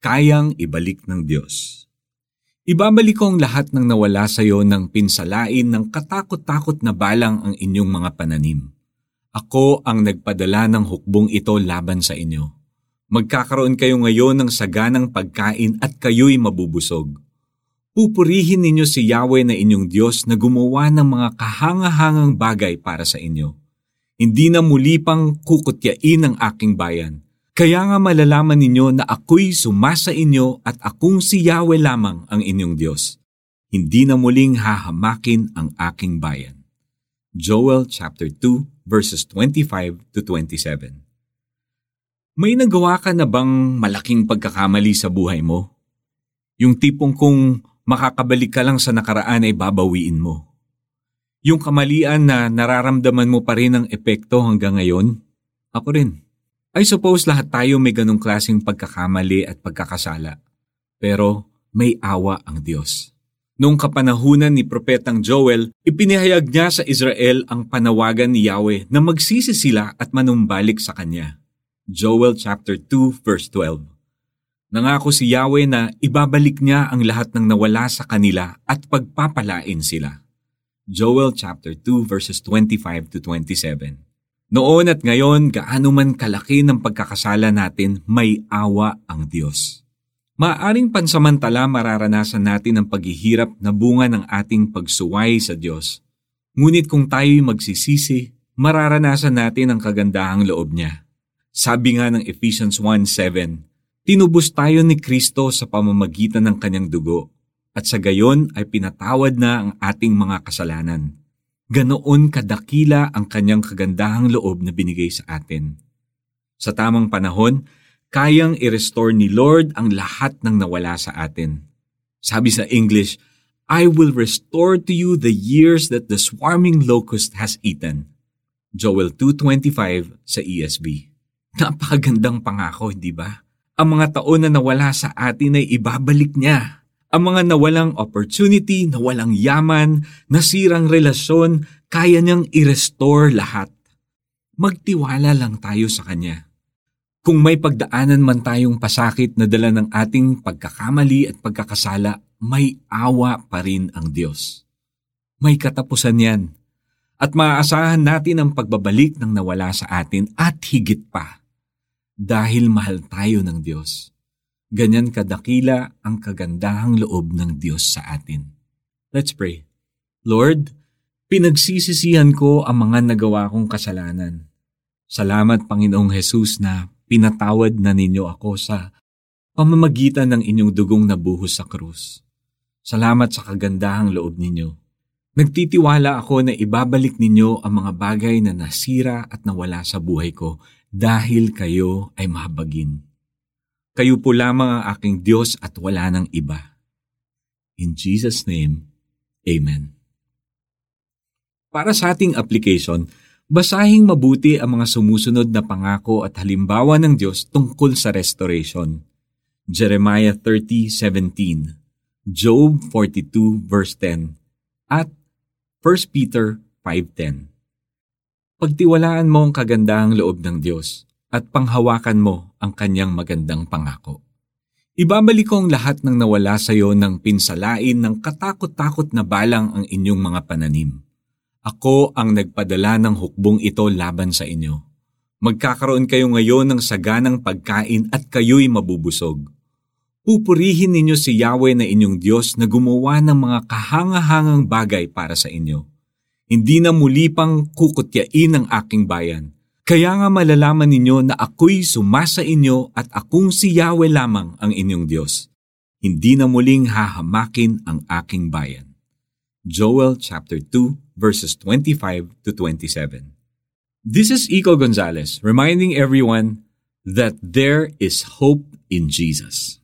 kayang ibalik ng Diyos. Ibabalik ko ang lahat ng nawala sa iyo ng pinsalain ng katakot-takot na balang ang inyong mga pananim. Ako ang nagpadala ng hukbong ito laban sa inyo. Magkakaroon kayo ngayon ng saganang pagkain at kayo'y mabubusog. Pupurihin ninyo si Yahweh na inyong Diyos na gumawa ng mga kahangahangang bagay para sa inyo. Hindi na muli pang kukutyain ang aking bayan. Kaya nga malalaman ninyo na ako'y sumasa inyo at akong si Yahweh lamang ang inyong Diyos. Hindi na muling hahamakin ang aking bayan. Joel chapter 2 verses 25 to 27 May nagawa ka na bang malaking pagkakamali sa buhay mo? Yung tipong kung makakabalik ka lang sa nakaraan ay babawiin mo. Yung kamalian na nararamdaman mo pa rin ang epekto hanggang ngayon, ako rin. I suppose lahat tayo may ganong klaseng pagkakamali at pagkakasala. Pero may awa ang Diyos. Noong kapanahunan ni Propetang Joel, ipinahayag niya sa Israel ang panawagan ni Yahweh na magsisi sila at manumbalik sa Kanya. Joel chapter 2 verse 12 Nangako si Yahweh na ibabalik niya ang lahat ng nawala sa kanila at pagpapalain sila. Joel chapter 2 verses 25 to 27. Noon at ngayon, gaano man kalaki ng pagkakasala natin, may awa ang Diyos. Maaring pansamantala mararanasan natin ang paghihirap na bunga ng ating pagsuway sa Diyos. Ngunit kung tayo'y magsisisi, mararanasan natin ang kagandahang loob niya. Sabi nga ng Ephesians 1.7, Tinubos tayo ni Kristo sa pamamagitan ng kanyang dugo at sa gayon ay pinatawad na ang ating mga kasalanan. Ganoon kadakila ang kanyang kagandahang loob na binigay sa atin. Sa tamang panahon, kayang i-restore ni Lord ang lahat ng nawala sa atin. Sabi sa English, I will restore to you the years that the swarming locust has eaten. Joel 2.25 sa ESV. Napakagandang pangako, hindi ba? Ang mga taon na nawala sa atin ay ibabalik niya. Ang mga nawalang opportunity, nawalang yaman, nasirang relasyon, kaya niyang i-restore lahat. Magtiwala lang tayo sa Kanya. Kung may pagdaanan man tayong pasakit na dala ng ating pagkakamali at pagkakasala, may awa pa rin ang Diyos. May katapusan yan. At maaasahan natin ang pagbabalik ng nawala sa atin at higit pa dahil mahal tayo ng Diyos. Ganyan kadakila ang kagandahang loob ng Diyos sa atin. Let's pray. Lord, pinagsisisihan ko ang mga nagawa kong kasalanan. Salamat Panginoong Hesus na pinatawad na ninyo ako sa pamamagitan ng inyong dugong nabuhos sa krus. Salamat sa kagandahang loob ninyo. Nagtitiwala ako na ibabalik ninyo ang mga bagay na nasira at nawala sa buhay ko dahil kayo ay mahabagin. Kayo po lamang ang aking Diyos at wala nang iba. In Jesus' name, Amen. Para sa ating application, basahing mabuti ang mga sumusunod na pangako at halimbawa ng Diyos tungkol sa restoration. Jeremiah 30:17, Job 42 verse 10, at 1 Peter 5:10. Pagtiwalaan mo ang kagandahang loob ng Diyos at panghawakan mo ang kanyang magandang pangako. Ibabalik ko ang lahat ng nawala sa iyo ng pinsalain ng katakot-takot na balang ang inyong mga pananim. Ako ang nagpadala ng hukbong ito laban sa inyo. Magkakaroon kayo ngayon ng saganang pagkain at kayo'y mabubusog. Pupurihin ninyo si Yahweh na inyong Diyos na gumawa ng mga kahangahangang bagay para sa inyo hindi na muli pang kukutyain ang aking bayan. Kaya nga malalaman ninyo na ako'y sumasa inyo at akong si Yahweh lamang ang inyong Diyos. Hindi na muling hahamakin ang aking bayan. Joel chapter 2 verses 25 to 27. This is Iko Gonzalez reminding everyone that there is hope in Jesus.